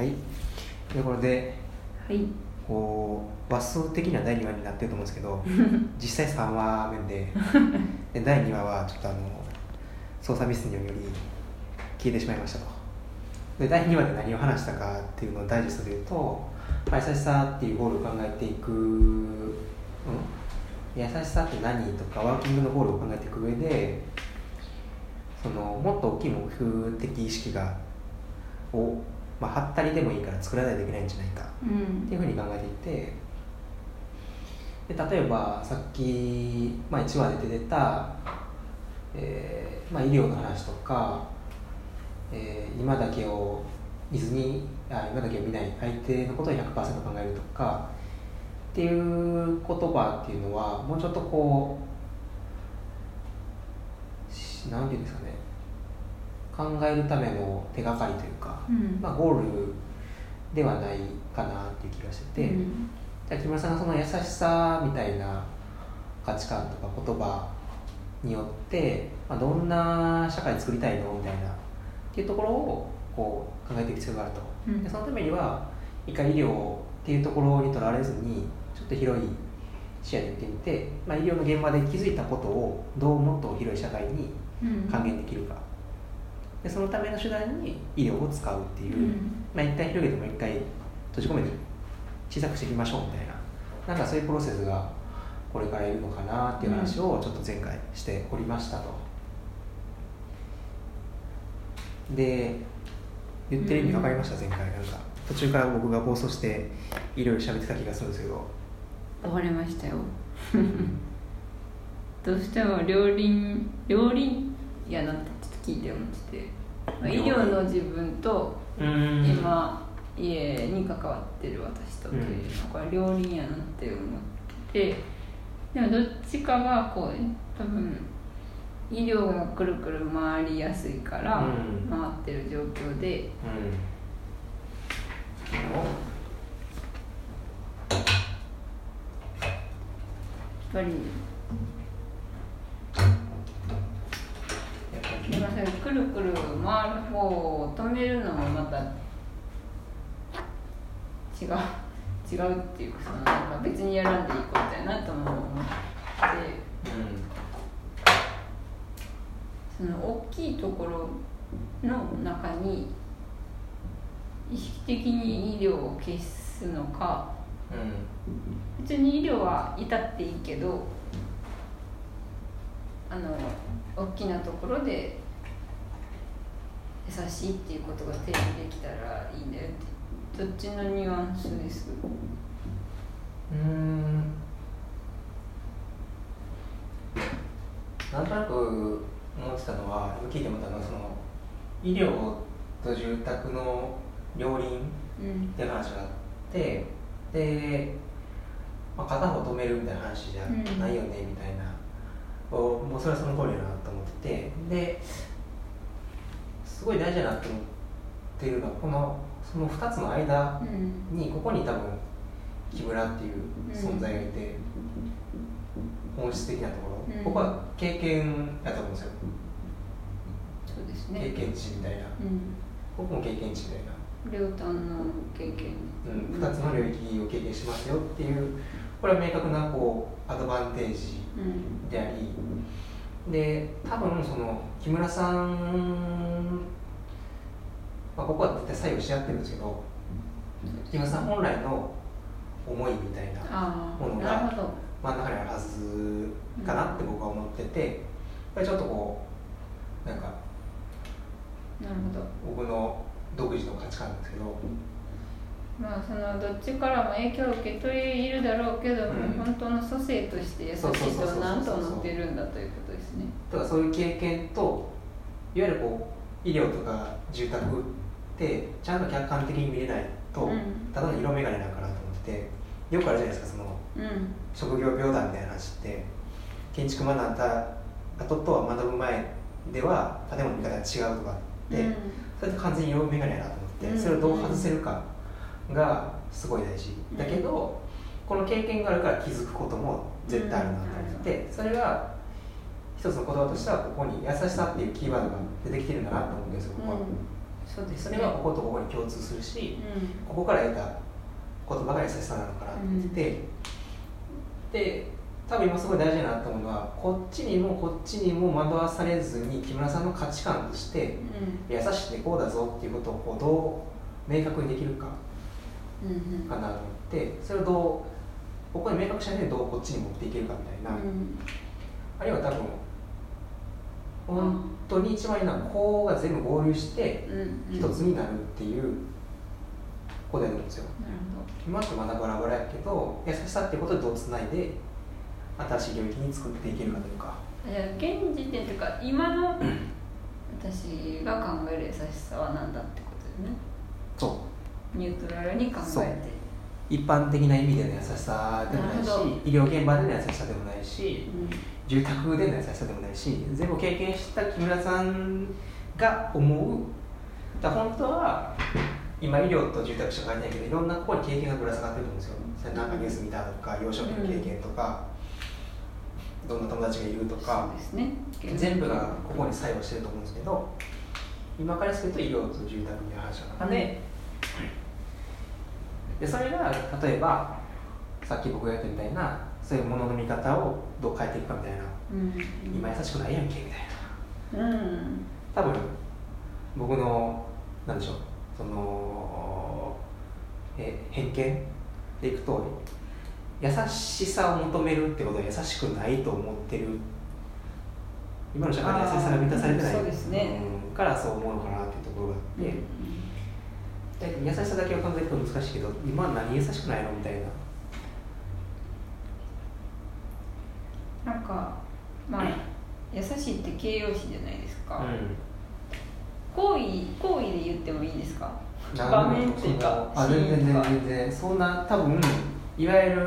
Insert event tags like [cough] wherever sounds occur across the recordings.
はい。ということではい。こう話数的には第2話になってると思うんですけど [laughs] 実際3話目でで第2話はちょっとあの操作ミスにより消えてしまいましたと。で第2話で何を話したかっていうのをダイジェストで言うとまあ優しさっていうゴールを考えていく、うん、優しさって何とかワーキングのゴールを考えていく上でそのもっと大きい目標的意識がを、まあ、はったりでもいいから作らないといけないんじゃないか。うん。っていうふうに考えていて。で例えばさっき、まあ、1話で出てた、えーまあ、医療の話とか、えー今だけを見ずにあ今だけを見ない相手のことを100%考えるとかっていう言葉っていうのはもうちょっとこうしなんていうんですかね考えるための手がかりというか、うん。まあ、ゴールではないかなっていう気がしてて、うん。じゃあ木村さんがその優しさみたいな価値観とか言葉によって、まあ、どんな社会作りたいのみたいなっていうところをこう考えていく必要があると、うん。でそのためには一回医療っていうところにとらわれずにちょっと広い視野で見てみて、まあ、医療の現場で気づいたことをどうもっと広い社会にうん。還元できるかでそのための手段に医療を使うっていう、うん。まあ、一旦広げても一回閉じ込めて小さくしていきましょうみたいな。なんかそういうプロセスがこれからいるのかなっていう話をちょっと前回しておりましたと。で言ってる意味分かりました、前回。なんか途中から僕が暴走していろいろ喋ってた気がするんですけど。終わりましたよ。[laughs] どうしても両輪両輪？やなってちょっと聞いて思ってて、まあ、医療の自分とうん。今家に関わってる私とというのが両輪やなって思っててでもどっちかがこう多分医療がくるくる回りやすいからうん。回ってる状況でうん。やっぱりそれくるくる回る方を止めるのもまた違う。違うっていうかそのなんか別にやらんでいいことやなとも思ってその大きいところの中に意識的に医療を消すのかうん。別に医療はいたっていいけどあの大きなところで優しいっていうことが定義できたらいいんだよって。どっちのニュアンスです？うん。なんとなく思ってたのは聞いて思ったのはその医療と住宅の両輪っうんていう話があってで、まあ、片方止めるみたいな話じゃないよねみたいな、こうもうそれはその通りだなと思ってて。ですごい大事だなと思ってるのはこのその2つの間うん。にここに多分木村っていう存在がいて、本質的なところ、うん。僕は経験だと思うんですよ。そうです経ね験値みたいな。うん。僕も経験値みたいな、両端の経験。うん、2つの領域を経験しますよっていうこれは明確なこうアドバンテージうん。でありで多分その木村さん、まあ、ここは絶対作用し合ってるんですけど木村さん本来の思いみたいなものが真ん中にあるはずかなって僕は思ってて、やっぱりちょっとこうなんかなるほど。僕の独自の価値観なんですけど、まあそのどっちからも影響を受け取りいるだろうけども、うん。本当の祖先として優しいそうそうそうそうと何と思ってるんだということですねだからそういう経験といわゆるこう医療とか住宅ってちゃんと客観的に見れないと、うん。ただの色眼鏡なんかなと思っててよくあるじゃないですかそのうん。職業病談みたいな話って。建築学んだ後とは学ぶ前では建物の見方が違うとかって、うん。それって完全に色眼鏡やなと思って、うん。それをどう外せるかがすごい大事、うん。だけどこの経験があるから気づくことも絶対あるなと思って、それが一つの言葉としてはここに優しさっていうキーワードが出てきてるんだなと思うんですよ僕は、そうです。それはこことここに共通するしうん。ここから得た言葉が優しさなのかなって言って、で多分今すごい大事だなと思うのはこっちにもこっちにも惑わされずに木村さんの価値観として優しくてこうだぞっていうことをこうどう明確にできるかかなと思ってそれをどうここに明確しないでどうこっちに持っていけるかみたいな、うんあるいは多分本当に一番いいのはこうが全部合流してうん一つになるっていうことやと思うんですよ。今ってまだバラバラやけど優しさっていうことでどうつないで新しい領域に作っていけるかというか。じゃあ現時点というか今の [clears throat] 私が考える優しさは何だってことですね。そニュートラルに考えて。一般的な意味での優しさでもないし医療現場での優しさでもないしうん。住宅での優しさでもないし全部経験した木村さんが思う。だ本当は今医療と住宅しか書いてないけどいろんなここに経験がぶら下がってるんですよ。それなんかニュース見たとか幼少期の経験とか、どんな友達がいるとかね。全部がここに作用してると思うんですけど今からすると医療と住宅に話の中で,、でそれが例えばさっき僕が言ったみたいなそういうものの見方をどう変えていくかみたいな、うん。今優しくないやんけみたいな。うん。多分僕のなんでしょうそのえ偏見でいくと優しさを求めるってことは優しくないと思ってる。今の社会で優しさが満たされてない。うですね。うん。からそう思うのかなっていうところがあって、で優しさだけを考えると難しいけど今は何優しくないのみたいな。なんかまあ優しいって形容詞じゃないですか、行為行為で言ってもいいですか？場面っていうかあ全然全然全然。そんな多分いわゆる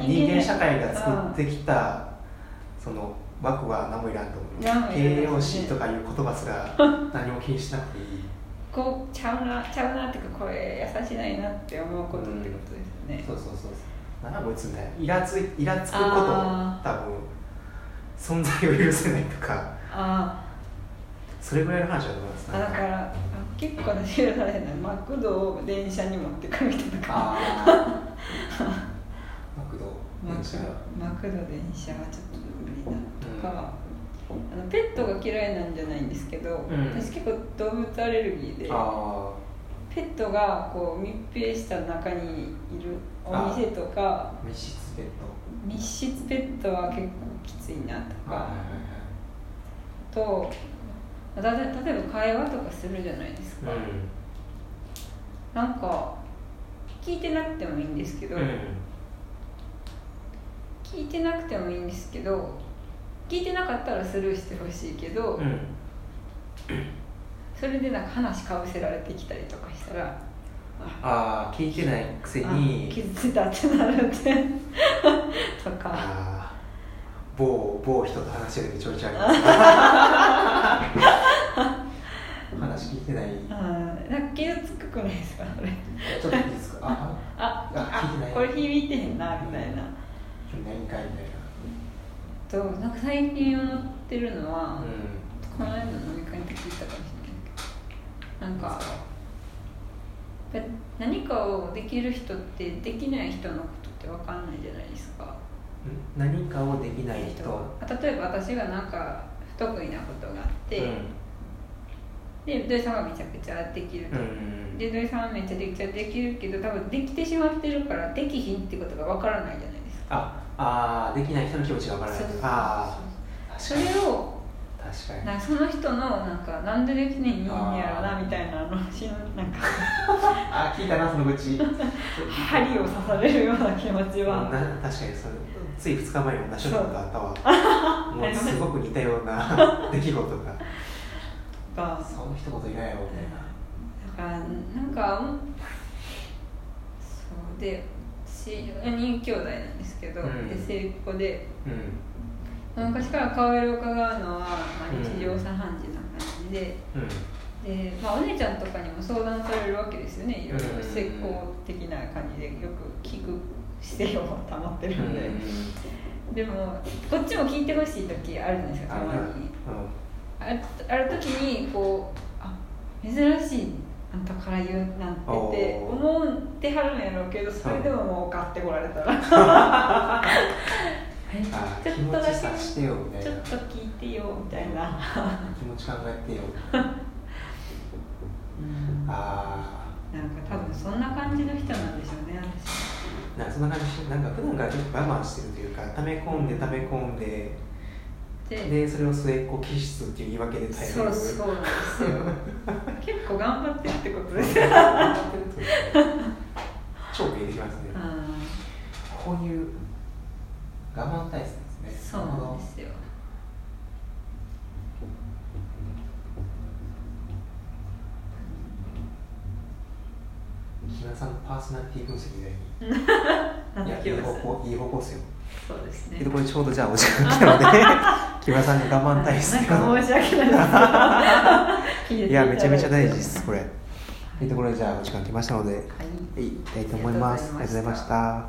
人間社会が作ってきたその枠は何もいらんと思う。形容詞とかいう言葉すら何も気にしなくていいこうちゃうなちゃうなっていうかこれ優しないなって思うことってことですよね、そうそうそうそう。なんだこいつみたいなイラついイラつくことあ多分存在を許せないとか。あそれぐらいの話だと思いますあだからあ結構私が大変なマクドを電車に持ってくる人とかああ [laughs] マクド電車。ドマクド電車はちょっと無理だとか、あのペットが嫌いなんじゃないんですけど、うん。私結構動物アレルギーであペットがこう密閉した中にいるお店とかあ密室ベッド密室ペットは結構きついなとか、はいはいとだ例えば会話とかするじゃないですか、はいなんか聞いてなくてもいいんですけど、うん、うん。聞いてなくてもいいんですけど聞いてなかったらスルーしてほしいけど、うん。それでなんか話かぶせられてきたりとかしたらああ聞いてないくせあに傷ついたってなるって [laughs] とか。某某人と話してる時ちょいちょい [laughs] 話聞いてない。あーなんか傷つくくないですかそれ。ちょっといいですか？あああ聞いてない。これ響いてへんなみたいな。何回みたいとなんか最近思ってるのは、この間飲み会の時言ったかもしれないけどなんか何かをできる人ってできない人のことって分かんないじゃないですか。何かをできない人？あ例えば私がなんか不得意なことがあって、うん。で土井さんがめちゃくちゃできると、うんで土井さんはめっちゃできちゃできるけど多分できてしまってるからできひんってことが分からないじゃないですか。ああーできない人の気持ちが分からないああそれを確かに。その人のなんかなんでできねえんやろなみたいなのしんなんか。[laughs] あ聞いたなその愚痴。[laughs] 針を刺されるような気持ちは。な確かにそれつい2日前に同じことがあったわ。[laughs] もうす。ごく似たような出来事が。がその一言いらんやろみたいな。だからなんかそう。で私4人兄弟なんですけど、うん。で末っ子で。うん。昔から顔色を伺うのは、まあ、うん。日常茶飯事な感じで、うん。で、まあ、お姉ちゃんとかにも相談されるわけですよね。いろいろ。うん。説法的な感じでよく聞く姿勢を保ってるんで、でもこっちも聞いてほしい時あるじゃないですかたまに。あるある時にこうあ珍しいあんたから言うなんてって思ってはるんやろうけどそれでももう買ってこられたら。[laughs] あちょっとだけ気持ちさしてよみたいな。ちょっと聞いてよみたいな。気持ち考えてよ。うん。あなんか多分そんな感じの人なんでしょうね私。あなんかそんな感じなんか普段から結構我慢してるというか溜め込んで溜め込んでででそれを末っ子気質っていう言い訳で耐える。そうそうなんですよ。[laughs] 結構頑張ってるってことです。よ超見えてきますね。こういう我慢体質ですね。そうなんですよ。木村さんのパーソナリティ分析みたいに [laughs] いやいい方向いい方向です。よそうですね。けどこれちょうどじゃあお時間来たので [laughs] 木村さんが我慢体質なか申し訳ないです。いやめちゃめちゃ大事ですはい。これというところでじゃあお時間来ましたので、はい、いきたいと思います。ありがとうございました